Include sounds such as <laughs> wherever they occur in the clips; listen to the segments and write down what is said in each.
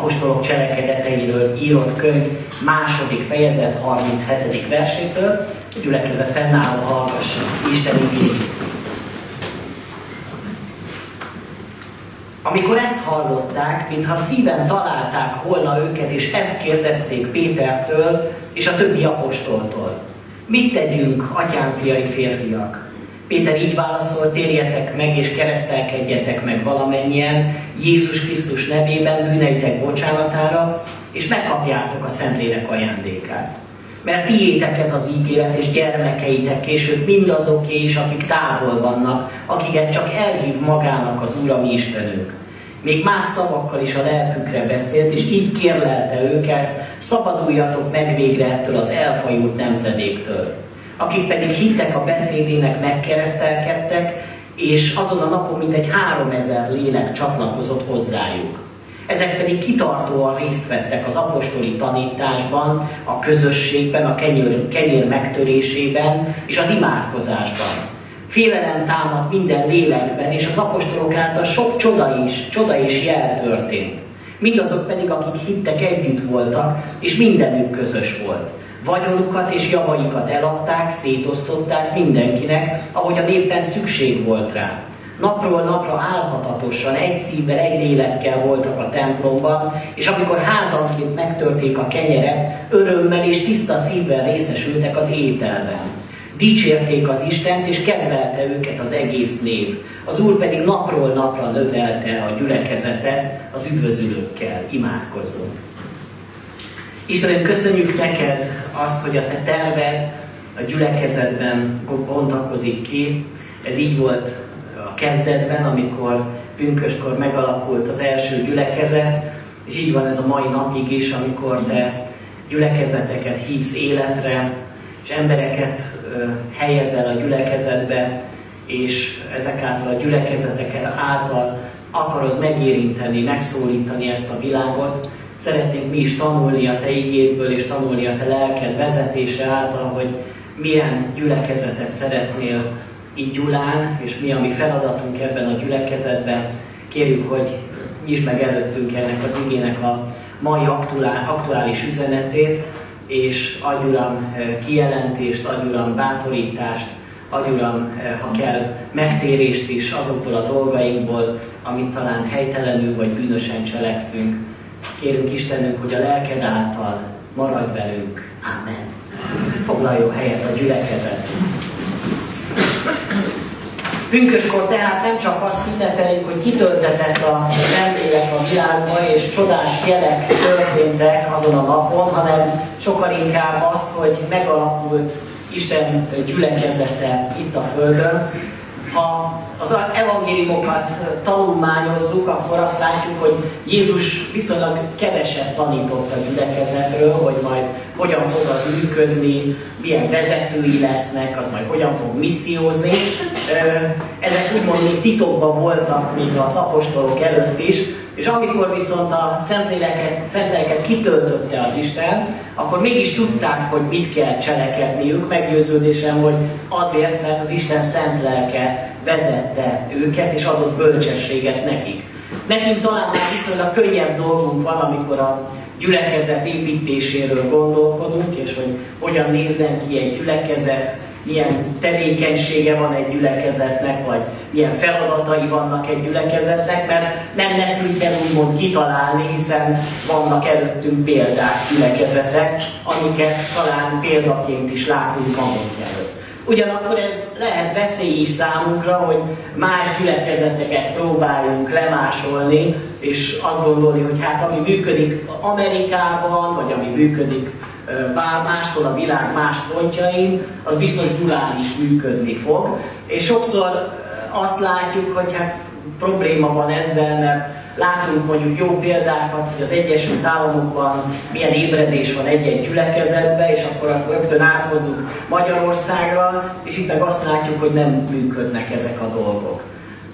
apostolok cselekedeteiről írott könyv második fejezet 37. versétől, a gyülekezet fennálló hallgassa Isten igényét. Amikor ezt hallották, mintha szíven találták volna őket, és ezt kérdezték Pétertől és a többi apostoltól. Mit tegyünk, atyám fiai férfiak? Péter így válaszol, térjetek meg és keresztelkedjetek meg valamennyien Jézus Krisztus nevében bűneitek bocsánatára, és megkapjátok a Szentlélek ajándékát. Mert tiétek ez az ígéret, és gyermekeitek később mindazoké is, akik távol vannak, akiket csak elhív magának az Úr, a mi Istenünk. Még más szavakkal is a lelkükre beszélt, és így kérlelte őket, szabaduljatok meg végre ettől az elfajult nemzedéktől akik pedig hittek a beszédének, megkeresztelkedtek, és azon a napon mintegy három ezer lélek csatlakozott hozzájuk. Ezek pedig kitartóan részt vettek az apostoli tanításban, a közösségben, a kenyér, kenyér megtörésében és az imádkozásban. Félelem támadt minden lélekben, és az apostolok által sok csoda is, csoda és jel történt. Mindazok pedig, akik hittek, együtt voltak, és mindenük közös volt. Vagyonukat és javaikat eladták, szétosztották mindenkinek, ahogy a éppen szükség volt rá. Napról napra álhatatosan, egy szívvel, egy lélekkel voltak a templomban, és amikor házanként megtörték a kenyeret, örömmel és tiszta szívvel részesültek az ételben. Dicsérték az Istent, és kedvelte őket az egész nép. Az Úr pedig napról napra növelte a gyülekezetet az üdvözülőkkel. Imádkozzunk! Istenem, köszönjük neked azt, hogy a te terved a gyülekezetben bontakozik ki. Ez így volt a kezdetben, amikor pünköstkor megalakult az első gyülekezet, és így van ez a mai napig is, amikor te gyülekezeteket hívsz életre, és embereket helyezel a gyülekezetbe, és ezek által a gyülekezetek által akarod megérinteni, megszólítani ezt a világot, Szeretnénk mi is tanulni a Te igédből, és tanulni a Te lelked vezetése által, hogy milyen gyülekezetet szeretnél itt Gyulán, és mi a mi feladatunk ebben a gyülekezetben. Kérjük, hogy nyisd meg előttünk ennek az igének a mai aktuális üzenetét, és adj Uram eh, kijelentést, adj Uram bátorítást, adj Uram, eh, ha kell, megtérést is azokból a dolgainkból, amit talán helytelenül vagy bűnösen cselekszünk. Kérünk Istenünk, hogy a lelked által maradj velünk. Amen. Foglaljon helyet a gyülekezet. Pünköskor tehát nem csak azt ünnepeljük, hogy kitöltetett a Szentlélek a világba, és csodás jelek történtek azon a napon, hanem sokkal inkább azt, hogy megalakult Isten gyülekezete itt a Földön, ha az evangéliumokat tanulmányozzuk, akkor azt látjuk, hogy Jézus viszonylag keveset tanított a gyülekezetről, hogy majd hogyan fog az működni, milyen vezetői lesznek, az majd hogyan fog missziózni. Ezek úgymond még titokban voltak még az apostolok előtt is, és amikor viszont a Szentléleket, Szentléleket kitöltötte az Isten, akkor mégis tudták, hogy mit kell cselekedniük. Meggyőződésem, hogy azért, mert az Isten szent lelke vezette őket, és adott bölcsességet nekik. Nekünk talán már viszonylag könnyebb dolgunk van, amikor a gyülekezet építéséről gondolkodunk, és hogy hogyan nézzen ki egy gyülekezet, milyen tevékenysége van egy gyülekezetnek, vagy milyen feladatai vannak egy gyülekezetnek, mert nem nekünk kell úgymond kitalálni, hiszen vannak előttünk példák, gyülekezetek, amiket talán példaként is látunk magunk előtt. Ugyanakkor ez lehet veszély is számunkra, hogy más gyülekezeteket próbáljunk lemásolni, és azt gondolni, hogy hát ami működik Amerikában, vagy ami működik máshol a világ más pontjain, az biztos Gyulán is működni fog. És sokszor azt látjuk, hogy hát probléma van ezzel, mert látunk mondjuk jó példákat, hogy az Egyesült Államokban milyen ébredés van egy-egy gyülekezetbe, és akkor azt rögtön áthozzuk Magyarországra, és itt meg azt látjuk, hogy nem működnek ezek a dolgok.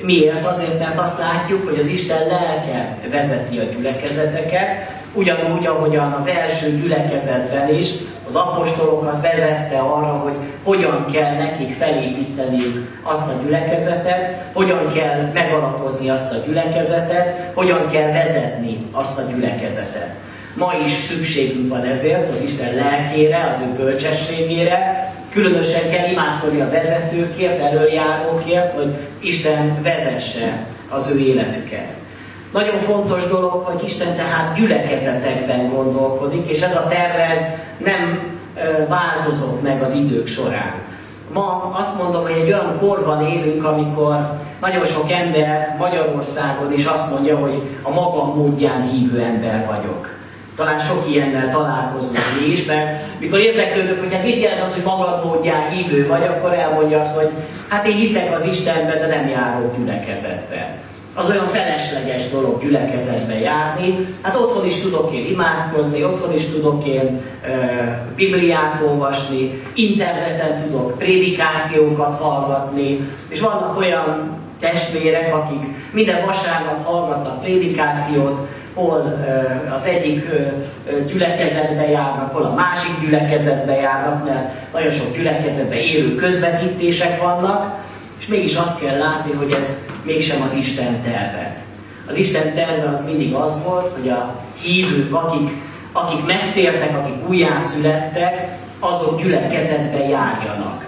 Miért? Azért, mert azt látjuk, hogy az Isten lelke vezeti a gyülekezeteket, ugyanúgy, ahogyan az első gyülekezetben is az apostolokat vezette arra, hogy hogyan kell nekik felépíteni azt a gyülekezetet, hogyan kell megalapozni azt a gyülekezetet, hogyan kell vezetni azt a gyülekezetet. Ma is szükségünk van ezért az Isten lelkére, az ő bölcsességére, különösen kell imádkozni a vezetőkért, előjárókért, hogy Isten vezesse az ő életüket. Nagyon fontos dolog, hogy Isten tehát gyülekezetekben gondolkodik, és ez a terve ez nem változott meg az idők során. Ma azt mondom, hogy egy olyan korban élünk, amikor nagyon sok ember Magyarországon is azt mondja, hogy a maga módján hívő ember vagyok. Talán sok ilyennel találkoznak mi is, mert mikor érdeklődök, hogy hát mit jelent az, hogy magad módján hívő vagy, akkor elmondja azt, hogy hát én hiszek az Istenben, de nem járok gyülekezetbe az olyan felesleges dolog gyülekezetbe járni. Hát otthon is tudok én imádkozni, otthon is tudok én e, Bibliát olvasni, interneten tudok prédikációkat hallgatni, és vannak olyan testvérek, akik minden vasárnap hallgatnak prédikációt, hol az egyik gyülekezetbe járnak, hol a másik gyülekezetbe járnak, mert nagyon sok gyülekezetben élő közvetítések vannak, és mégis azt kell látni, hogy ez mégsem az Isten terve. Az Isten terve az mindig az volt, hogy a hívők, akik, akik megtértek, akik újjászülettek, azok gyülekezetbe járjanak.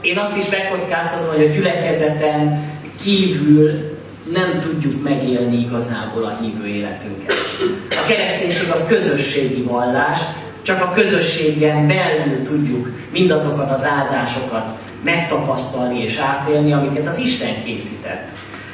Én azt is megkockáztatom, hogy a gyülekezeten kívül nem tudjuk megélni igazából a hívő életünket. A kereszténység az közösségi vallás, csak a közösségen belül tudjuk mindazokat az áldásokat megtapasztalni és átélni, amiket az Isten készített.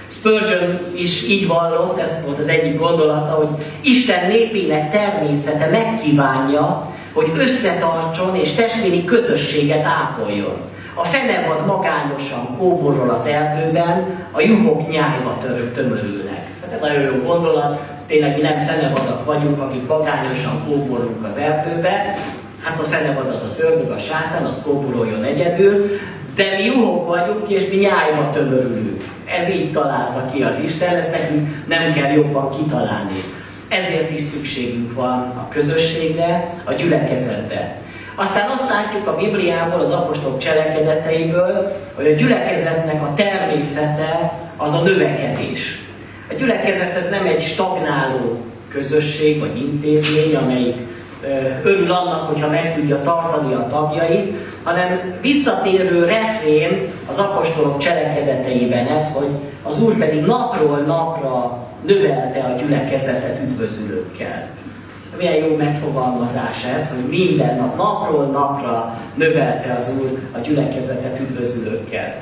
Spurgeon is így vallott, ez volt az egyik gondolata, hogy Isten népének természete megkívánja, hogy összetartson és testvéri közösséget ápoljon. A fenevad magányosan kóborol az erdőben, a juhok nyájba török tömörülnek. Szerintem nagyon jó gondolat, tényleg mi nem fenevadak vagyunk, akik magányosan kóborolunk az erdőbe, hát a fenevad az az ördög, a sátán, az kóboroljon egyedül, de mi juhok vagyunk, és mi nyájba tömörülünk. Ez így találta ki az Isten, ezt nekünk nem kell jobban kitalálni. Ezért is szükségünk van a közösségre, a gyülekezetbe. Aztán azt látjuk a Bibliából, az apostolok cselekedeteiből, hogy a gyülekezetnek a természete az a növekedés. A gyülekezet ez nem egy stagnáló közösség vagy intézmény, amelyik örül annak, hogyha meg tudja tartani a tagjait, hanem visszatérő refrén az apostolok cselekedeteiben ez, hogy az Úr pedig napról napra növelte a gyülekezetet üdvözülőkkel. Milyen jó megfogalmazás ez, hogy minden nap, napról napra növelte az Úr a gyülekezetet üdvözülőkkel.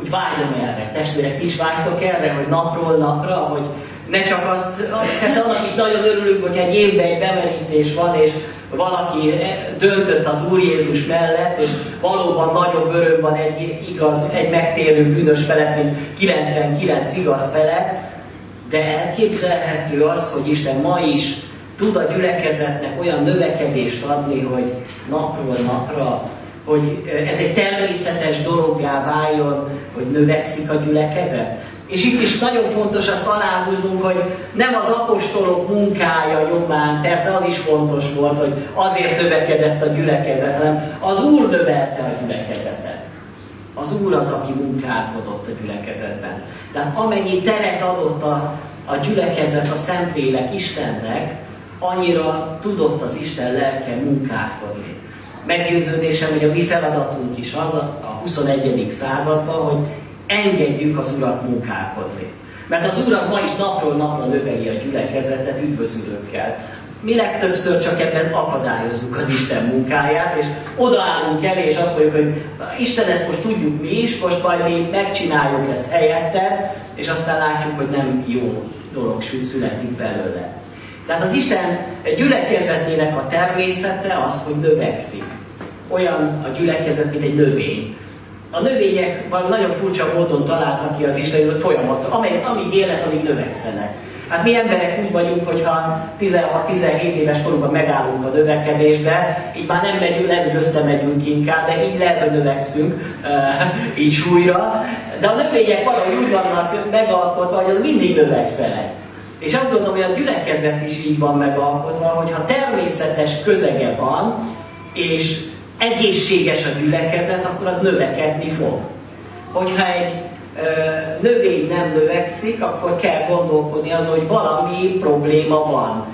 Úgy vágyom erre, testvérek, is vágytok erre, hogy napról napra, hogy ne csak azt, persze annak is nagyon örülünk, hogy egy évben egy bemerítés van, és valaki döntött az Úr Jézus mellett, és valóban nagyobb öröm van egy igaz, egy megtérő bűnös felett, mint 99 igaz felett, de elképzelhető az, hogy Isten ma is tud a gyülekezetnek olyan növekedést adni, hogy napról napra, hogy ez egy természetes dologgá váljon, hogy növekszik a gyülekezet. És itt is nagyon fontos azt aláhúznunk, hogy nem az apostolok munkája nyomán, persze az is fontos volt, hogy azért növekedett a gyülekezet, hanem az Úr növelte a gyülekezetet. Az Úr az, aki munkálkodott a gyülekezetben. Tehát amennyi teret adott a, a gyülekezet a Szentlélek Istennek, annyira tudott az Isten lelke munkálkodni. Meggyőződésem, hogy a mi feladatunk is az a 21. században, hogy engedjük az Urat munkálkodni. Mert az Úr az ma is napról napra növeli a gyülekezetet üdvözülőkkel. Mi legtöbbször csak ebben akadályozzuk az Isten munkáját, és odaállunk elé, és azt mondjuk, hogy Isten ezt most tudjuk mi is, most majd mi megcsináljuk ezt helyetted, és aztán látjuk, hogy nem jó dolog születik belőle. Tehát az Isten gyülekezetének a természete az, hogy növekszik. Olyan a gyülekezet, mint egy növény a növények valami nagyon furcsa módon találtak ki az Isten, hogy folyamatot, amely, amíg élnek, amíg növekszenek. Hát mi emberek úgy vagyunk, hogyha 16-17 éves korunkban megállunk a növekedésbe, így már nem megyünk, lehet, hogy összemegyünk inkább, de így lehet, hogy növekszünk, <laughs> így súlyra. De a növények valahogy úgy vannak megalkotva, hogy az mindig növekszenek. És azt gondolom, hogy a gyülekezet is így van megalkotva, hogyha természetes közege van, és egészséges a gyülekezet, akkor az növekedni fog. Hogyha egy ö, növény nem növekszik, akkor kell gondolkodni az, hogy valami probléma van.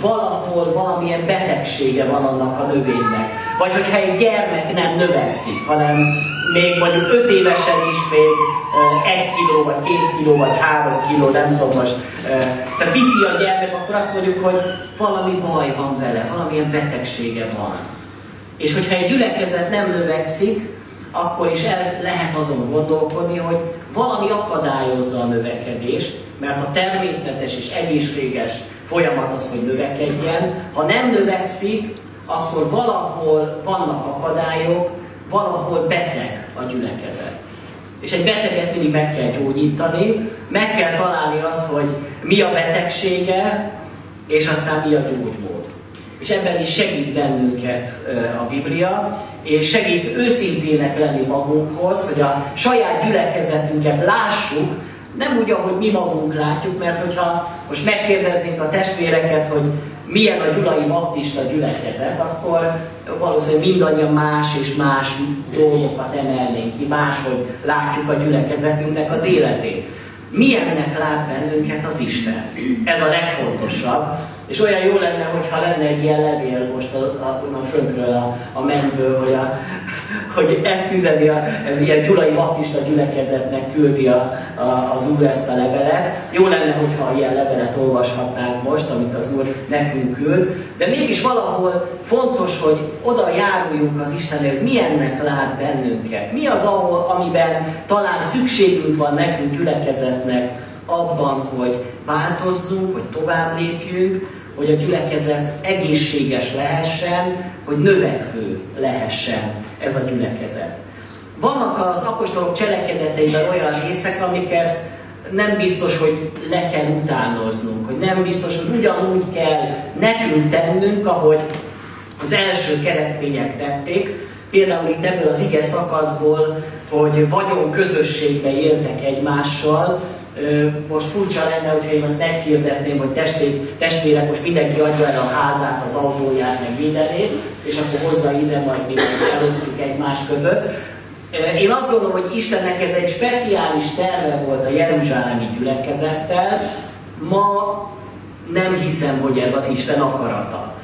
Valahol valamilyen betegsége van annak a növénynek. Vagy hogyha egy gyermek nem növekszik, hanem még mondjuk 5 évesen is még 1 kiló, vagy 2 kiló, vagy 3 kiló, nem tudom most, tehát pici a gyermek, akkor azt mondjuk, hogy valami baj van vele, valamilyen betegsége van. És hogyha egy gyülekezet nem növekszik, akkor is el lehet azon gondolkodni, hogy valami akadályozza a növekedést, mert a természetes és egészséges folyamat az, hogy növekedjen. Ha nem növekszik, akkor valahol vannak akadályok, valahol beteg a gyülekezet. És egy beteget mindig meg kell gyógyítani, meg kell találni azt, hogy mi a betegsége, és aztán mi a gyógymód. És ebben is segít bennünket a Biblia, és segít őszintének lenni magunkhoz, hogy a saját gyülekezetünket lássuk, nem úgy, ahogy mi magunk látjuk, mert hogyha most megkérdeznénk a testvéreket, hogy milyen a Gyulai Baptista gyülekezet, akkor valószínűleg mindannyian más és más dolgokat emelnénk ki, máshogy látjuk a gyülekezetünknek az életét. Milyennek lát bennünket az Isten? Ez a legfontosabb. És olyan jó lenne, hogyha lenne egy ilyen levél most a, a, a föntről, a, a mennyből, hogy, a, <laughs> hogy ezt üzeni, a, ez ilyen gyulai baptista gyülekezetnek küldi a, a, az Úr ezt a levelet. Jó lenne, hogyha ilyen levelet olvashatnánk most, amit az Úr nekünk küld. De mégis valahol fontos, hogy oda járuljunk az Istenért, milyennek lát bennünket. Mi az, ahol, amiben talán szükségünk van nekünk gyülekezetnek abban, hogy változzunk, hogy tovább lépjünk, hogy a gyülekezet egészséges lehessen, hogy növekvő lehessen ez a gyülekezet. Vannak az apostolok cselekedeteiben olyan részek, amiket nem biztos, hogy le kell utánoznunk, hogy nem biztos, hogy ugyanúgy kell nekünk tennünk, ahogy az első keresztények tették. Például itt ebből az ige szakaszból, hogy vagyon közösségbe éltek egymással, most furcsa lenne, hogyha én azt meghirdetném, hogy testvér, testvérek, most mindenki adja el a házát, az autóját, meg mindenét, és akkor hozza ide, majd mi elosztjuk egymás között. Én azt gondolom, hogy Istennek ez egy speciális terve volt a Jeruzsálemi gyülekezettel. Ma nem hiszem, hogy ez az Isten akarata.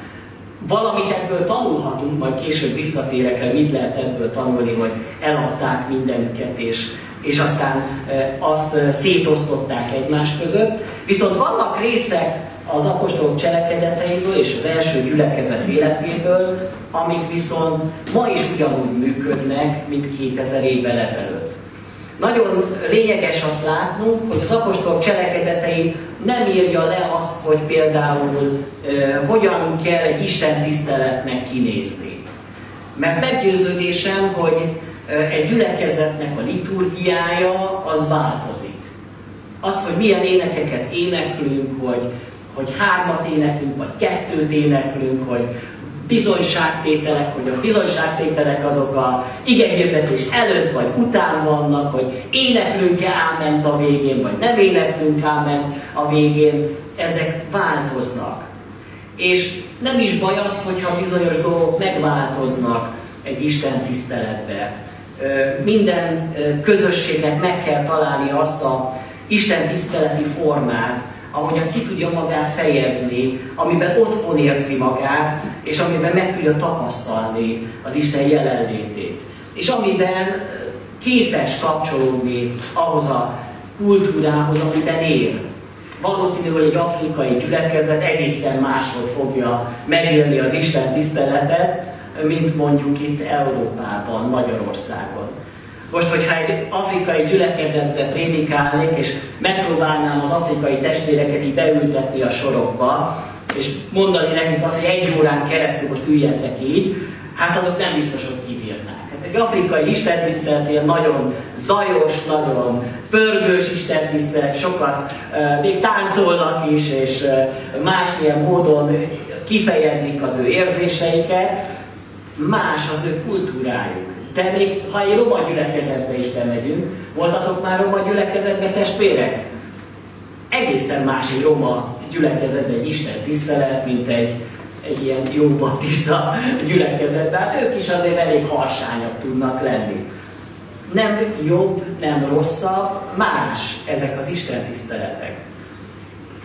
Valamit ebből tanulhatunk, majd később visszatérek rá, mit lehet ebből tanulni, hogy eladták mindenüket, és és aztán azt szétosztották egymás között. Viszont vannak részek az apostolok cselekedeteiből és az első gyülekezet életéből, amik viszont ma is ugyanúgy működnek, mint 2000 évvel ezelőtt. Nagyon lényeges azt látnunk, hogy az apostolok cselekedetei nem írja le azt, hogy például eh, hogyan kell egy Isten tiszteletnek kinézni. Mert meggyőződésem, hogy egy gyülekezetnek a liturgiája az változik. Az, hogy milyen énekeket éneklünk, hogy, hogy hármat éneklünk, vagy kettőt éneklünk, hogy bizonyságtételek, hogy a bizonyságtételek azok a igehirdetés előtt vagy után vannak, hogy éneklünk-e áment a végén, vagy nem éneklünk áment a végén, ezek változnak. És nem is baj az, hogyha bizonyos dolgok megváltoznak egy Isten tiszteletbe minden közösségnek meg kell találni azt a Isten tiszteleti formát, ahogyan ki tudja magát fejezni, amiben otthon érzi magát, és amiben meg tudja tapasztalni az Isten jelenlétét. És amiben képes kapcsolódni ahhoz a kultúrához, amiben él. Valószínű, hogy egy afrikai gyülekezet egészen máshogy fogja megélni az Isten tiszteletet, mint mondjuk itt Európában, Magyarországon. Most, hogyha egy afrikai gyülekezetbe prédikálnék, és megpróbálnám az afrikai testvéreket így beültetni a sorokba, és mondani nekik azt, hogy egy órán keresztül most üljetek így, hát azok nem biztos, hogy kibírnák. Hát egy afrikai istentisztelet ilyen nagyon zajos, nagyon pörgős istentisztelet, sokat még táncolnak is, és másmilyen módon kifejezik az ő érzéseiket, más az ő kultúrájuk. De még ha egy roma gyülekezetbe is bemegyünk, voltatok már roma gyülekezetbe testvérek? egészen más egy roma gyülekezet, egy Isten tisztelet, mint egy, egy ilyen jó baptista gyülekezet. Tehát ők is azért elég harsányak tudnak lenni. Nem jobb, nem rosszabb, más ezek az Isten tiszteletek.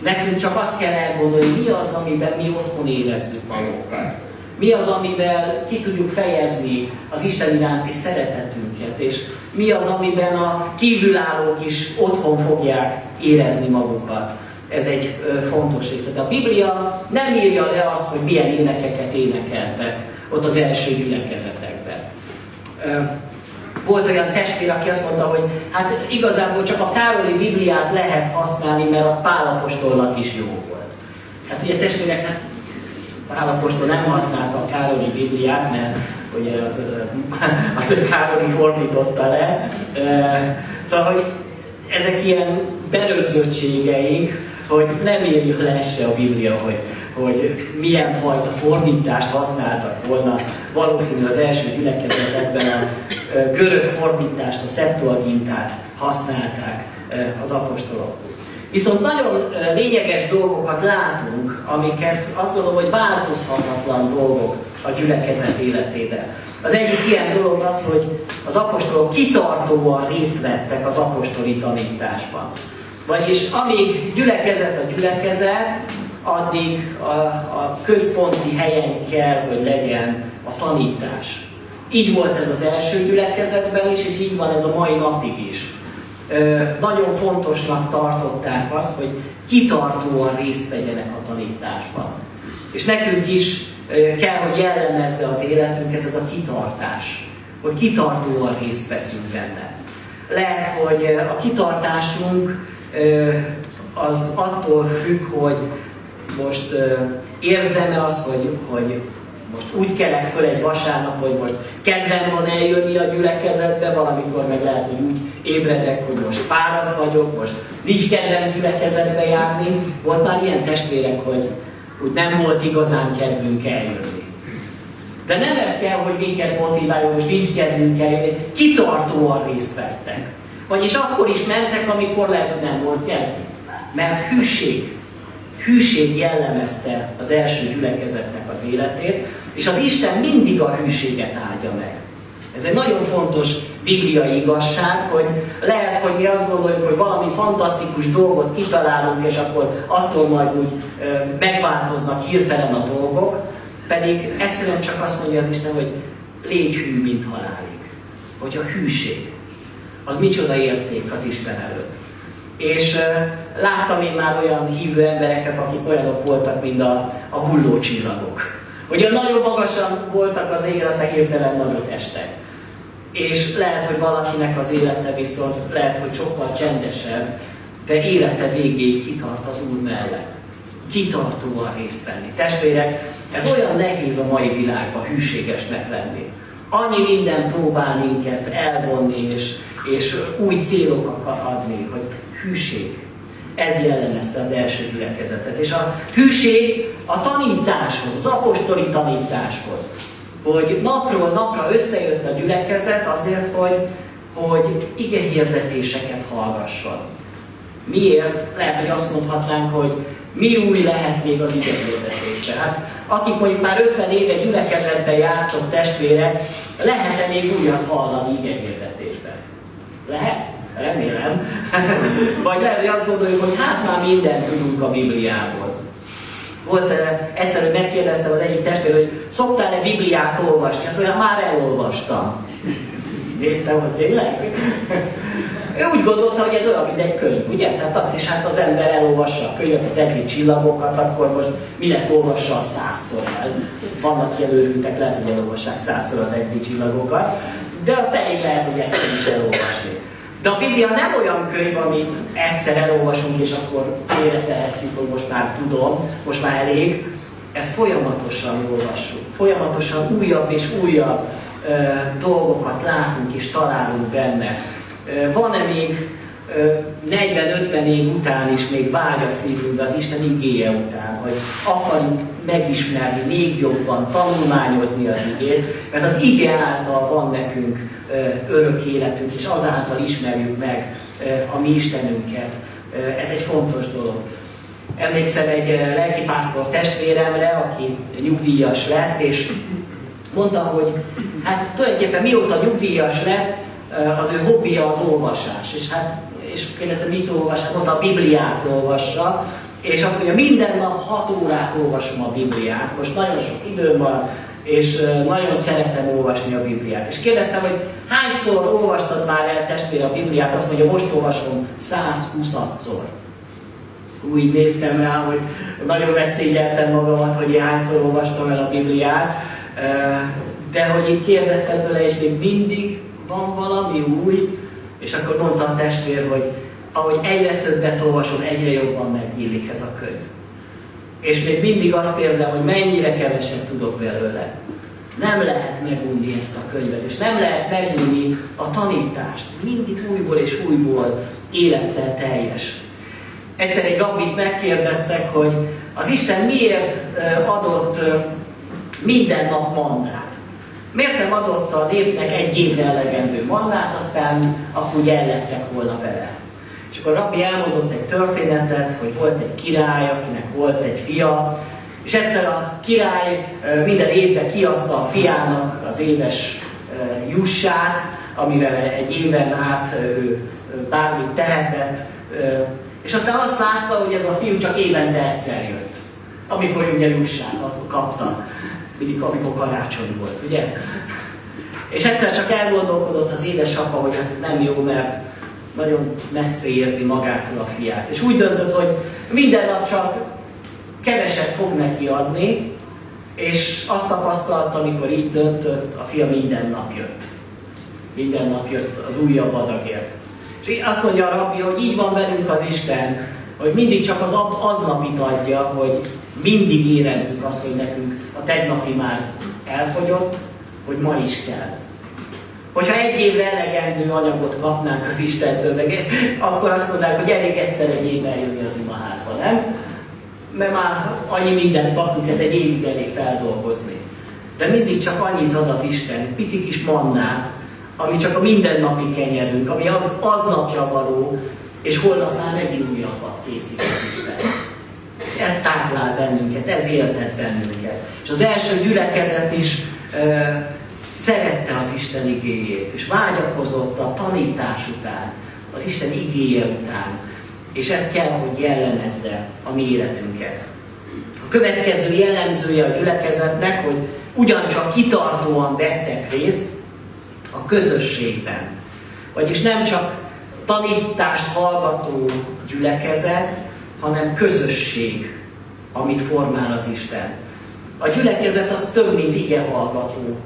Nekünk csak azt kell elgondolni, mi az, amiben mi otthon érezzük magunkat. Mi az, amivel ki tudjuk fejezni az Isten iránti szeretetünket, és mi az, amiben a kívülállók is otthon fogják érezni magukat. Ez egy fontos része. De a Biblia nem írja le azt, hogy milyen énekeket énekeltek ott az első gyülekezetekben. Volt olyan testvér, aki azt mondta, hogy hát igazából csak a Károli Bibliát lehet használni, mert az Pálapostolnak is jó volt. Hát ugye testvérek, hát Pálapostól nem használta a Károli Bibliát, mert ugye az, az, az Károli fordította le. Szóval, hogy ezek ilyen berögzöttségeink, hogy nem írja le se a Biblia, hogy, hogy milyen fajta fordítást használtak volna. Valószínűleg az első gyülekezetekben a görög fordítást, a Septuagintát használták az apostolok. Viszont nagyon lényeges dolgokat látunk, amiket azt gondolom, hogy változhatatlan dolgok a gyülekezet életében. Az egyik ilyen dolog az, hogy az apostolok kitartóan részt vettek az apostoli tanításban. Vagyis amíg gyülekezet a gyülekezet, addig a, a központi helyen kell, hogy legyen a tanítás. Így volt ez az első gyülekezetben is, és így van ez a mai napig is. Nagyon fontosnak tartották azt, hogy kitartóan részt vegyenek a tanításban. És nekünk is kell, hogy jellemezze az életünket ez a kitartás, hogy kitartóan részt veszünk benne. Lehet, hogy a kitartásunk az attól függ, hogy most érzem-e azt, hogy, hogy most úgy kelek föl egy vasárnap, hogy most kedvem van eljönni a gyülekezetbe, valamikor meg lehet, hogy úgy ébredek, hogy most fáradt vagyok, most nincs kedvem gyülekezetbe járni. Volt már ilyen testvérek, hogy úgy nem volt igazán kedvünk eljönni. De nem ez kell, hogy minket motiváljon, most nincs kedvünk eljönni, kitartóan részt vettek. Vagyis akkor is mentek, amikor lehet, hogy nem volt kedvünk. Mert hűség, hűség jellemezte az első gyülekezetnek az életét, és az Isten mindig a hűséget áldja meg. Ez egy nagyon fontos bibliai igazság, hogy lehet, hogy mi azt gondoljuk, hogy valami fantasztikus dolgot kitalálunk, és akkor attól majd úgy megváltoznak hirtelen a dolgok, pedig egyszerűen csak azt mondja az Isten, hogy légy hű, mint halálig. Hogy a hűség, az micsoda érték az Isten előtt. És láttam én már olyan hívő embereket, akik olyanok voltak, mint a, a hullócsillagok. Hogy nagyon magasan voltak az égre, aztán hirtelen nagyot estek. És lehet, hogy valakinek az élete viszont lehet, hogy sokkal csendesebb, de élete végéig kitart az Úr mellett. Kitartóan részt venni. Testvérek, ez olyan nehéz a mai világban hűségesnek lenni. Annyi minden próbál minket elvonni és, és új célokat adni, hogy hűség. Ez jellemezte az első gyülekezetet. És a hűség a tanításhoz, az apostoli tanításhoz. Hogy napról napra összejött a gyülekezet azért, hogy, hogy ige hirdetéseket hallgasson. Miért? Lehet, hogy azt mondhatnánk, hogy mi új lehet még az ige hirdetésben. Hát, akik mondjuk már 50 éve gyülekezetben jártok testvérek, lehet-e még újat hallani ige hirdetésben? Lehet? Remélem. <laughs> Vagy lehet, hogy azt gondoljuk, hogy hát már mindent tudunk a Bibliából. Volt egyszer, hogy megkérdeztem az egyik testvér, hogy szoktál-e Bibliát olvasni? Azt mondja, már elolvastam. Néztem, hogy tényleg? ő úgy gondolta, hogy ez olyan, mint egy könyv, ugye? Tehát azt is hát az ember elolvassa a könyvet, az egri csillagokat, akkor most minek olvassa a százszor el. Vannak ilyen őrültek, lehet, hogy elolvassák százszor az egri csillagokat, de azt elég lehet, hogy egyszer is elolvasni. De a Biblia nem olyan könyv, amit egyszer elolvasunk, és akkor félretehetjük, hogy most már tudom, most már elég. Ezt folyamatosan olvassuk. Folyamatosan újabb és újabb ö, dolgokat látunk és találunk benne. Van-e még 40-50 év után is még vágy a szívünk az Isten igéje után, hogy akarjuk megismerni még jobban, tanulmányozni az igét, mert az ige által van nekünk örök életünk, és azáltal ismerjük meg a mi Istenünket Ez egy fontos dolog. Emlékszem egy lelkipásztor testvéremre, aki nyugdíjas lett, és mondta, hogy hát tulajdonképpen mióta nyugdíjas lett, az ő hobbija az olvasás. És hát és kérdezte, mit olvas? Hát mondta, a Bibliát olvassa, és azt mondja, minden nap 6 órát olvasom a Bibliát. Most nagyon sok időm van, és nagyon szeretem olvasni a Bibliát. És kérdeztem, hogy hányszor olvastad már el testvér a Bibliát? Azt mondja, most olvasom 120-szor. Úgy néztem rá, hogy nagyon megszégyeltem magamat, hogy én hányszor olvastam el a Bibliát. De hogy így kérdeztem tőle, és még mindig van valami új, és akkor mondta a testvér, hogy ahogy egyre többet olvasom, egyre jobban megnyílik ez a könyv. És még mindig azt érzem, hogy mennyire keveset tudok belőle. Nem lehet megunni ezt a könyvet, és nem lehet megunni a tanítást. Mindig újból és újból élettel teljes. Egyszer egy rabbit megkérdeztek, hogy az Isten miért adott minden nap mannát. Miért nem adott a népnek egy évre elegendő mannát, aztán akkor ugye ellettek volna vele. És akkor a rabbi elmondott egy történetet, hogy volt egy király, akinek volt egy fia, és egyszer a király minden évben kiadta a fiának az éves jussát, amivel egy éven át ő bármit tehetett, és aztán azt látta, hogy ez a fiú csak évente egyszer jött, amikor ugye jussát kapta mindig amikor karácsony volt, ugye? És egyszer csak elgondolkodott az édesapa, hogy hát ez nem jó, mert nagyon messze érzi magától a fiát. És úgy döntött, hogy minden nap csak keveset fog neki adni, és azt tapasztalta, amikor így döntött, a fia minden nap jött. Minden nap jött az újabb adagért. És azt mondja a rabbi, hogy így van velünk az Isten, hogy mindig csak az aznapit adja, hogy mindig érezzük azt, hogy nekünk a tegnapi már elfogyott, hogy ma is kell. Hogyha egy évre elegendő anyagot kapnánk az Istentől, meg, akkor azt mondanák, hogy elég egyszer egy évben jönni az imaházba, nem? Mert már annyi mindent kaptunk, ez egy évig elég feldolgozni. De mindig csak annyit ad az Isten, pici kis mannát, ami csak a mindennapi kenyerünk, ami az, aznapja való, és holnap megint újabbat készít az Isten. És ez táplál bennünket, ez éltet bennünket. És az első gyülekezet is szerette az Isten igéjét, és vágyakozott a tanítás után, az Isten igéje után. És ez kell, hogy jellemezze a mi életünket. A következő jellemzője a gyülekezetnek, hogy ugyancsak kitartóan vettek részt a közösségben. Vagyis nem csak tanítást hallgató gyülekezet, hanem közösség, amit formál az Isten. A gyülekezet az több, mint ige hallgató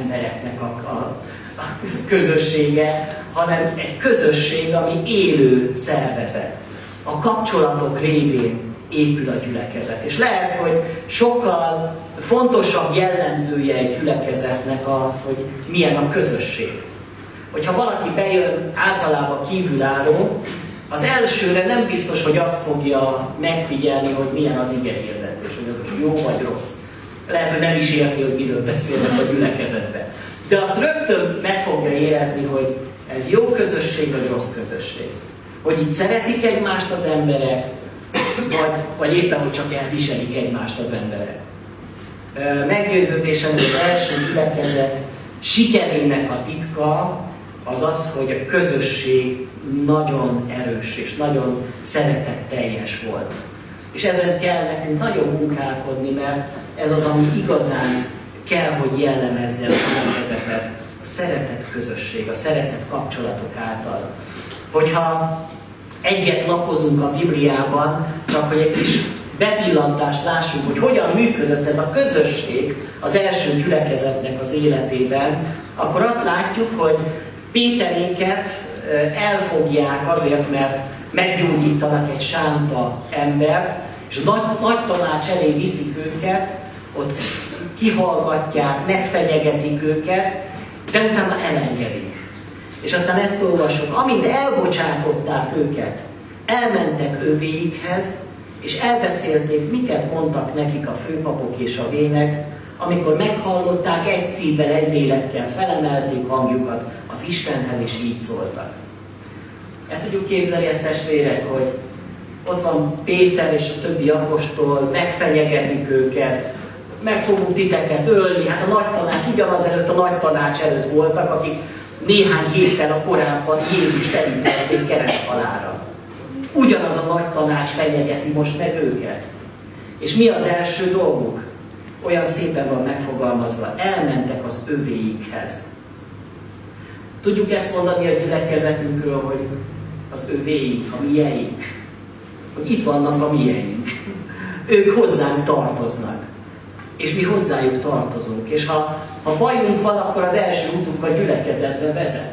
embereknek a, a, a közössége, hanem egy közösség, ami élő szervezet. A kapcsolatok révén épül a gyülekezet. És lehet, hogy sokkal fontosabb jellemzője egy gyülekezetnek az, hogy milyen a közösség. Hogyha valaki bejön általában kívülálló, az elsőre nem biztos, hogy azt fogja megfigyelni, hogy milyen az ige hirdetés, hogy jó vagy rossz. Lehet, hogy nem is érti, hogy miről beszélnek a gyülekezetben. De azt rögtön meg fogja érezni, hogy ez jó közösség, vagy rossz közösség. Hogy itt szeretik egymást az emberek, vagy, vagy éppen, hogy csak elviselik egymást az emberek. Meggyőződésem, hogy az első gyülekezet sikerének a titka az az, hogy a közösség nagyon erős és nagyon szeretetteljes volt. És ezen kell nekünk nagyon munkálkodni, mert ez az, ami igazán kell, hogy jellemezze a gyülekezetet, a szeretet közösség, a szeretet kapcsolatok által. Hogyha egyet lapozunk a Bibliában, csak hogy egy kis bepillantást lássuk, hogy hogyan működött ez a közösség az első gyülekezetnek az életében, akkor azt látjuk, hogy Péteréket elfogják azért, mert meggyógyítanak egy sánta embert, és nagy, nagy tanács elé viszik őket, ott kihallgatják, megfenyegetik őket, de utána elengedik. És aztán ezt olvasok, amint elbocsátották őket, elmentek övéikhez, és elbeszélték, miket mondtak nekik a főpapok és a vének, amikor meghallották, egy szívvel, egy lélekkel felemelték hangjukat az Istenhez, és így szóltak. El tudjuk képzelni ezt testvérek, hogy ott van Péter és a többi apostol, megfenyegetik őket, meg fogunk titeket ölni. Hát a nagy tanács, ugyanaz előtt a nagy tanács előtt voltak, akik néhány héttel a korábban Jézus elítették kereszthalára. Ugyanaz a nagy tanács fenyegeti most meg őket. És mi az első dolguk? Olyan szépen van megfogalmazva, elmentek az övéikhez. Tudjuk ezt mondani a gyülekezetünkről, hogy az övéik, a mieink, hogy itt vannak a mieink. Ők hozzánk tartoznak. És mi hozzájuk tartozunk. És ha, ha bajunk van, akkor az első útunk a gyülekezetbe vezet.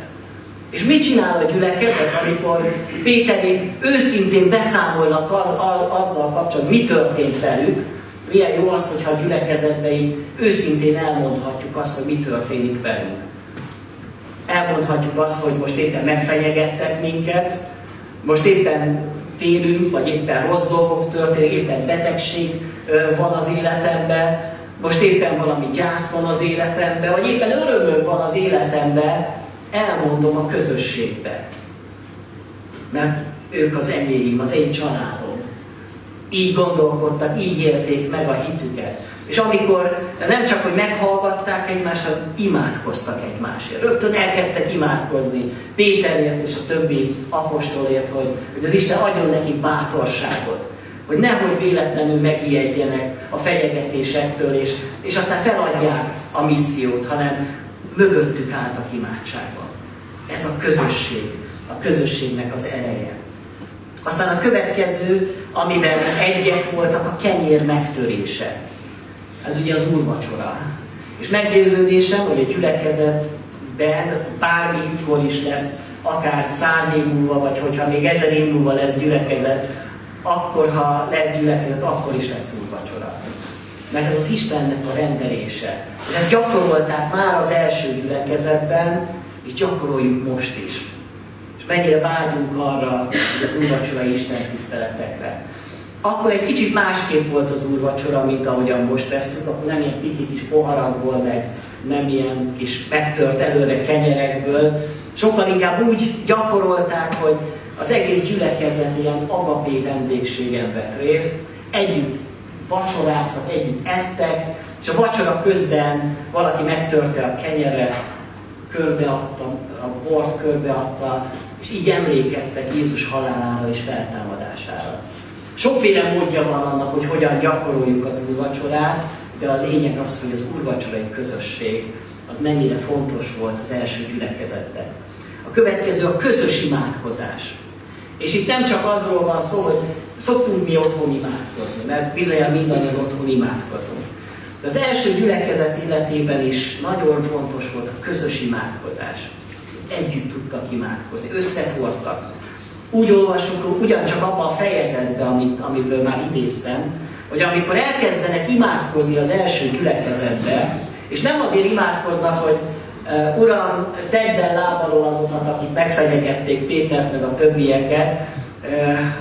És mit csinál a gyülekezet, amikor Péterék őszintén beszámolnak az, az, azzal kapcsolatban, mi történt velük, milyen jó az, hogyha a gyülekezetben így őszintén elmondhatjuk azt, hogy mi történik velünk. Elmondhatjuk azt, hogy most éppen megfenyegettek minket, most éppen félünk, vagy éppen rossz dolgok történnek, éppen betegség van az életemben, most éppen valami gyász van az életemben, vagy éppen örömöm van az életemben, elmondom a közösségbe. Mert ők az enyém, az én családom. Így gondolkodtak, így élték meg a hitüket. És amikor nem csak, hogy meghallgatták egymást, hanem imádkoztak egymásért. Rögtön elkezdtek imádkozni Péterért és a többi apostolért, hogy, hogy az Isten adjon nekik bátorságot. Hogy nehogy véletlenül megijedjenek a fenyegetésektől, és, és aztán feladják a missziót, hanem mögöttük álltak imádságban. Ez a közösség, a közösségnek az ereje. Aztán a következő, amiben egyek voltak, a kenyér megtörése. Ez ugye az úrvacsora. És meggyőződésem, hogy a gyülekezetben bármikor is lesz, akár száz év múlva, vagy hogyha még ezer év múlva lesz gyülekezet, akkor, ha lesz gyülekezet, akkor is lesz úrvacsora. Mert ez az Istennek a rendelése. És ezt gyakorolták már az első gyülekezetben, és gyakoroljuk most is. És mennyire vágyunk arra, hogy az úrvacsorai Isten tiszteletekre. Akkor egy kicsit másképp volt az úrvacsora, mint ahogyan most veszünk, akkor nem ilyen pici kis poharakból, meg nem ilyen kis megtört előre kenyerekből. Sokkal inkább úgy gyakorolták, hogy az egész gyülekezet ilyen agapé vendégségen vett részt, együtt vacsoráztak, együtt ettek, és a vacsora közben valaki megtörte a kenyeret, körbeadta, a bort körbeadta, és így emlékeztek Jézus halálára és feltámadására. Sokféle módja van annak, hogy hogyan gyakoroljuk az úrvacsorát, de a lényeg az, hogy az úrvacsorai közösség az mennyire fontos volt az első gyülekezetben. Következő a közös imádkozás. És itt nem csak azról van szó, hogy szoktunk mi otthon imádkozni, mert bizonyára mindannyian otthon imádkozunk. De az első gyülekezet életében is nagyon fontos volt a közös imádkozás. Együtt tudtak imádkozni, összefordtak. Úgy olvasunk ugyancsak abban a fejezetben, amit, amiből már idéztem, hogy amikor elkezdenek imádkozni az első gyülekezetbe, és nem azért imádkoznak, hogy Uram, tedd el lábalól azokat, akik megfenyegették Pétert meg a többieket,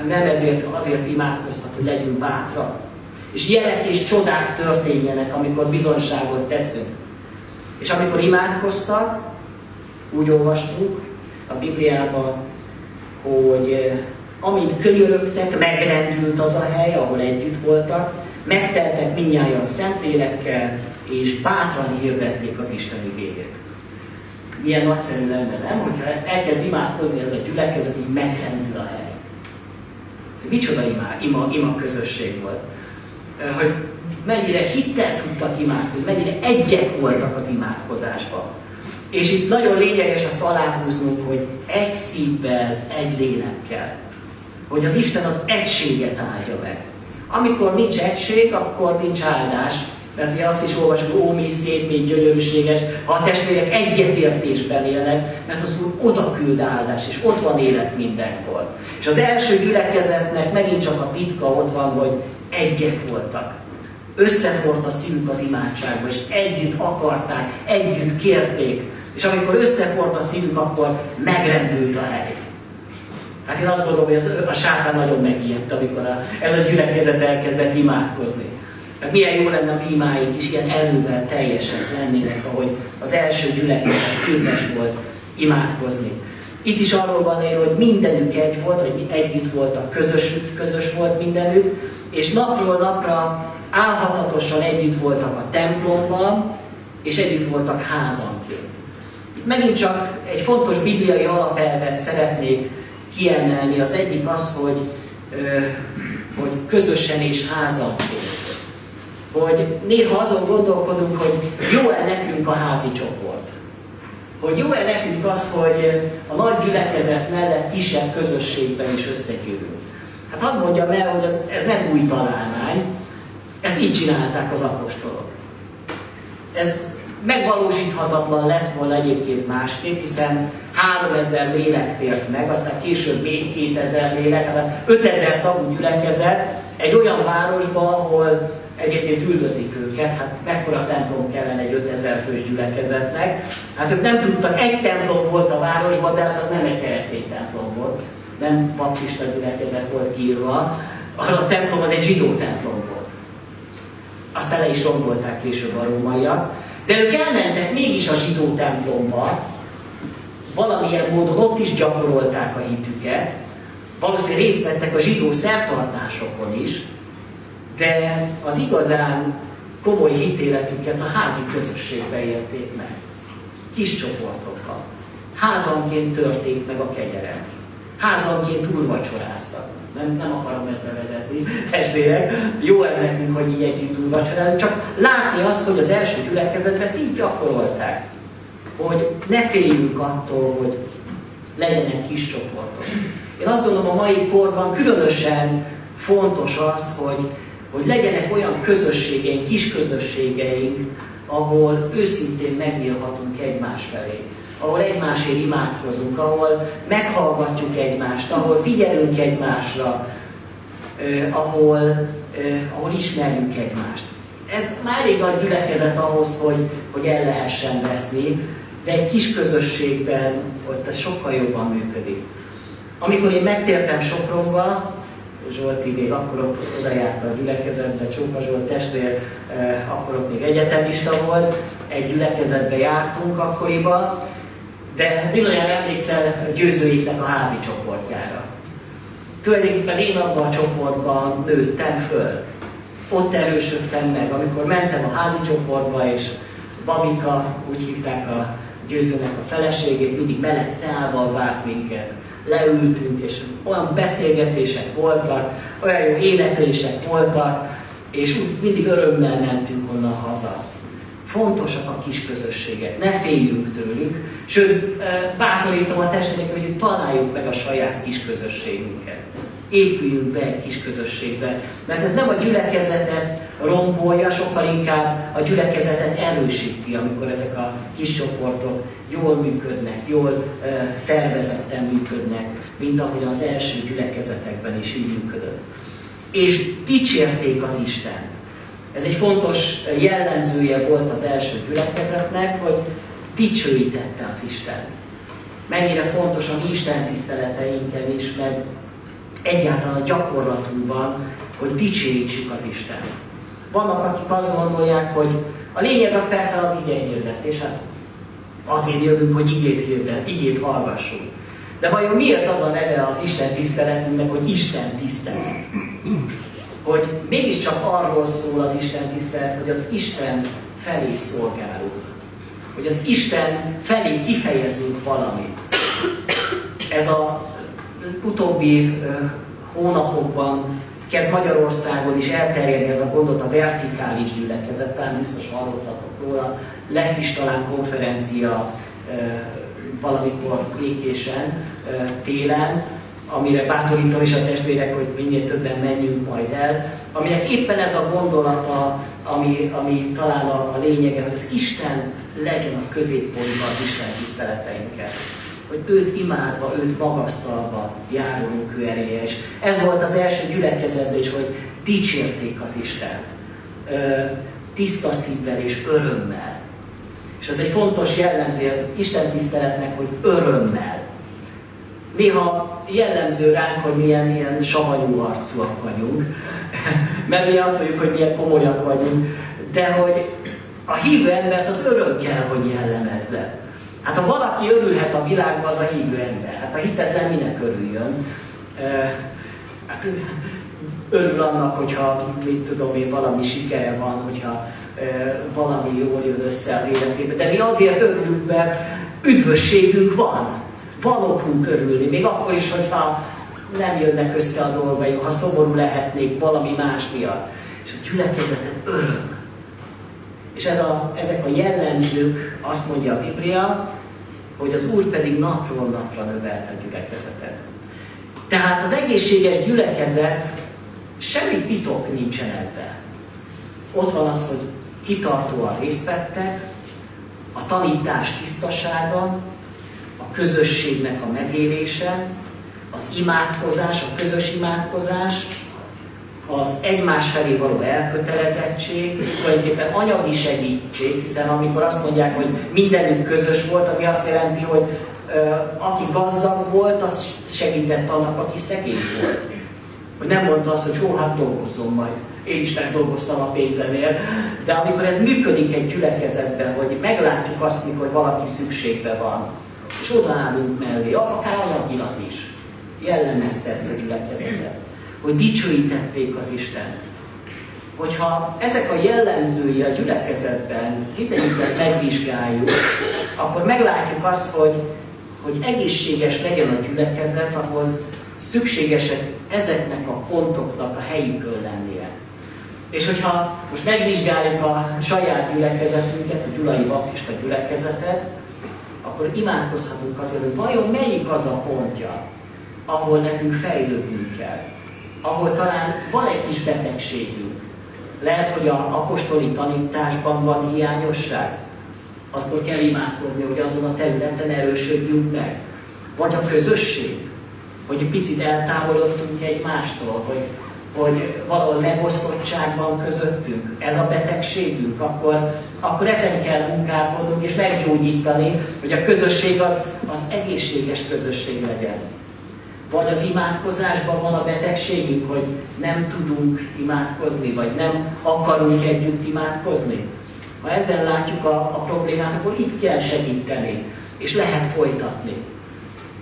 nem ezért azért imádkoztak, hogy legyünk bátrak, és jelek és csodák történjenek, amikor bizonságot teszünk. És amikor imádkoztak, úgy olvastuk a Bibliában, hogy amint könyörögtek, megrendült az a hely, ahol együtt voltak, megteltek minnyáján szentlélekkel, és bátran hirdették az Isteni végét. Milyen nagyszerű lenne, nem? Hogyha elkezd imádkozni ez a gyülekezet, így megrendül a hely. Ez micsoda ima, ima, ima közösség volt hogy mennyire hittel tudtak imádkozni, mennyire egyek voltak az imádkozásban. És itt nagyon lényeges azt aláhúznunk, hogy egy szívvel, egy lélekkel. Hogy az Isten az egységet áldja meg. Amikor nincs egység, akkor nincs áldás. Mert ugye azt is olvasjuk, ó, mi szép, mi gyönyörűséges, ha a testvérek egyetértésben élnek, mert az Úr oda küld áldás, és ott van élet mindenkor. És az első gyülekezetnek megint csak a titka ott van, hogy egyek voltak. Összefort a szívük az imádságba, és együtt akarták, együtt kérték. És amikor összefort a szívük, akkor megrendült a hely. Hát én azt gondolom, hogy a sátán nagyon megijedt, amikor ez a gyülekezet elkezdett imádkozni. Mert milyen jó lenne a mi imáink is ilyen erővel teljesen lennének, ahogy az első gyülekezet képes volt imádkozni. Itt is arról van él, hogy mindenük egy volt, hogy együtt voltak, közös, közös volt mindenük, és napról napra álhatatosan együtt voltak a templomban, és együtt voltak házanként. Megint csak egy fontos bibliai alapelvet szeretnék kiemelni. Az egyik az, hogy, hogy közösen és házanként. Hogy néha azon gondolkodunk, hogy jó-e nekünk a házi csoport. Hogy jó-e nekünk az, hogy a nagy gyülekezet mellett kisebb közösségben is összegyűlünk. Hát hadd mondjam el, hogy ez, ez nem új találmány, ezt így csinálták az apostolok. Ez megvalósíthatatlan lett volna egyébként másképp, hiszen 3000 lélek tért meg, aztán később még 2000 lélek, tehát 5000 tagú gyülekezet egy olyan városban, ahol egyébként üldözik őket, hát mekkora templom kellene egy 5000 fős gyülekezetnek. Hát ők nem tudtak, egy templom volt a városban, de az nem egy keresztény templom volt, nem baptista gyülekezet volt kiírva, a templom az egy zsidó templom volt. Azt le is rombolták később a rómaiak. De ők elmentek mégis a zsidó templomba, valamilyen módon ott is gyakorolták a hitüket, valószínűleg részt vettek a zsidó szertartásokon is, de az igazán komoly hitéletüket a házi közösségbe élték meg. Kis csoportokkal. Házanként törték meg a kegyeret. Házanként úrvacsoráztak. Nem, nem akarom ezt bevezetni, testvérek. Jó ez nekünk, hogy így együtt úrvacsorázunk. Csak látni azt, hogy az első gyülekezetre ezt így gyakorolták. Hogy ne féljünk attól, hogy legyenek kis csoportok. Én azt gondolom, a mai korban különösen fontos az, hogy hogy legyenek olyan közösségeink, kis közösségeink, ahol őszintén megnyílhatunk egymás felé, ahol egymásért imádkozunk, ahol meghallgatjuk egymást, ahol figyelünk egymásra, eh, ahol, eh, ahol ismerjük egymást. Ez már elég nagy gyülekezet ahhoz, hogy, hogy el lehessen veszni, de egy kis közösségben ott ez sokkal jobban működik. Amikor én megtértem Sopronba, Zsolti még akkor ott oda járt a gyülekezetbe, Csóka Zsolt testvér, eh, akkor ott még egyetemista volt, egy gyülekezetbe jártunk akkoriban, de bizonyára emlékszel győzőiknek a házi csoportjára. Tulajdonképpen én abban a csoportban nőttem föl. Ott erősödtem meg, amikor mentem a házi csoportba, és Babika, úgy hívták a győzőnek a feleségét, mindig meleg teával várt minket leültünk, és olyan beszélgetések voltak, olyan jó éneklések voltak, és úgy mindig örömmel mentünk onnan haza. Fontosak a kis közösségek, ne féljünk tőlük, sőt, bátorítom a testvéreket, hogy találjuk meg a saját kis közösségünket. Épüljünk be egy kis közösségbe, mert ez nem a gyülekezetet rombolja, sokkal inkább a gyülekezetet erősíti, amikor ezek a kis csoportok jól működnek, jól uh, szervezetten működnek, mint ahogy az első gyülekezetekben is így működött. És dicsérték az Isten. Ez egy fontos jellemzője volt az első gyülekezetnek, hogy dicsőítette az Istent. Mennyire fontos a mi Isten tiszteleteinken is, meg egyáltalán a gyakorlatunkban, hogy dicsőítsük az Istent. Vannak, akik azt gondolják, hogy a lényeg az persze az ige hirdetés, hát azért jövünk, hogy igét hirdet, igét hallgassunk. De vajon miért az a neve az Isten tiszteletünknek, hogy Isten tisztelet? Hogy mégiscsak arról szól az Isten tisztelet, hogy az Isten felé szolgálunk. Hogy az Isten felé kifejezünk valamit. Ez a utóbbi hónapokban kezd Magyarországon is elterjedni ez a gondot a vertikális gyülekezet, talán biztos hallottatok róla, lesz is talán konferencia valamikor békésen, télen, amire bátorítom is a testvérek, hogy minél többen menjünk majd el, aminek éppen ez a gondolata, ami, ami talán a, a lényege, hogy az Isten legyen a középpontban az Isten tiszteleteinket hogy őt imádva, őt magasztalva járulunk ő eléje. És ez volt az első gyülekezetben is, hogy dicsérték az Istent. Tiszta szívvel és örömmel. És ez egy fontos jellemző az Isten tiszteletnek, hogy örömmel. Néha jellemző ránk, hogy milyen ilyen savanyú arcúak vagyunk, <laughs> mert mi azt mondjuk, hogy milyen komolyak vagyunk, de hogy a hívő embert az öröm kell, hogy jellemezze. Hát ha valaki örülhet a világban, az a hívő ember. Hát a hitetlen minek örüljön? Hát örül annak, hogyha, mit tudom én, valami sikere van, hogyha valami jól jön össze az életében. De mi azért örülünk, mert üdvösségünk van. Van okunk örülni, még akkor is, hogyha nem jönnek össze a dolgaim, ha szomorú lehetnék valami más miatt. És a gyülekezetet öröm. És ez a, ezek a jellemzők, azt mondja a Biblia, hogy az Úr pedig napról napra növelte a gyülekezetet. Tehát az egészséges gyülekezet, semmi titok nincsen ebben. Ott van az, hogy kitartóan részt vettek, a tanítás tisztasága, a közösségnek a megélése, az imádkozás, a közös imádkozás, az egymás felé való elkötelezettség, tulajdonképpen anyagi segítség, hiszen amikor azt mondják, hogy mindenük közös volt, ami azt jelenti, hogy aki gazdag volt, az segített annak, aki szegény volt. Hogy nem mondta azt, hogy jó, hát dolgozzon majd. Én is dolgoztam a pénzemért. De amikor ez működik egy gyülekezetben, hogy meglátjuk azt, mikor valaki szükségbe van, és odaállunk mellé, akár anyagilag is, jellemezte ezt a gyülekezetet, hogy dicsőítették az Istent. Hogyha ezek a jellemzői a gyülekezetben idejükben megvizsgáljuk, akkor meglátjuk azt, hogy, hogy egészséges legyen a gyülekezet, ahhoz szükségesek ezeknek a pontoknak a helyükön lennie. És hogyha most megvizsgáljuk a saját gyülekezetünket, a Gyulai Baptista gyülekezetet, akkor imádkozhatunk azért, hogy vajon melyik az a pontja, ahol nekünk fejlődnünk kell, ahol talán van egy kis betegségünk. Lehet, hogy a apostoli tanításban van hiányosság, akkor kell imádkozni, hogy azon a területen erősödjünk meg. Vagy a közösség, hogy egy picit eltávolodtunk egymástól, hogy, hogy valahol megosztottságban közöttünk, ez a betegségünk, akkor, akkor ezen kell munkálkodnunk és meggyógyítani, hogy a közösség az, az egészséges közösség legyen. Vagy az imádkozásban van a betegségünk, hogy nem tudunk imádkozni, vagy nem akarunk együtt imádkozni. Ha ezzel látjuk a, a problémát, akkor itt kell segíteni, és lehet folytatni.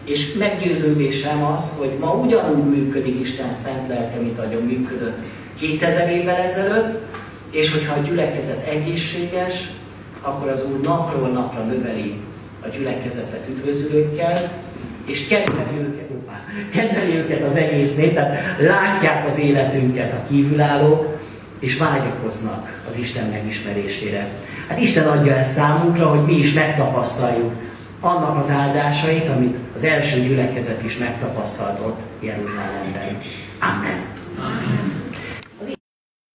És meggyőződésem az, hogy ma ugyanúgy működik Isten szent lelke, mint ahogyan működött 2000 évvel ezelőtt, és hogyha a gyülekezet egészséges, akkor az Úr napról napra növeli a gyülekezetet üdvözlőkkel, és kedveli őket, opá, kedveli őket az egész nép, tehát látják az életünket a kívülállók, és vágyakoznak az Isten megismerésére. Hát Isten adja ezt számunkra, hogy mi is megtapasztaljuk annak az áldásait, amit az első gyülekezet is megtapasztaltott Jeruzsálemben. Amen.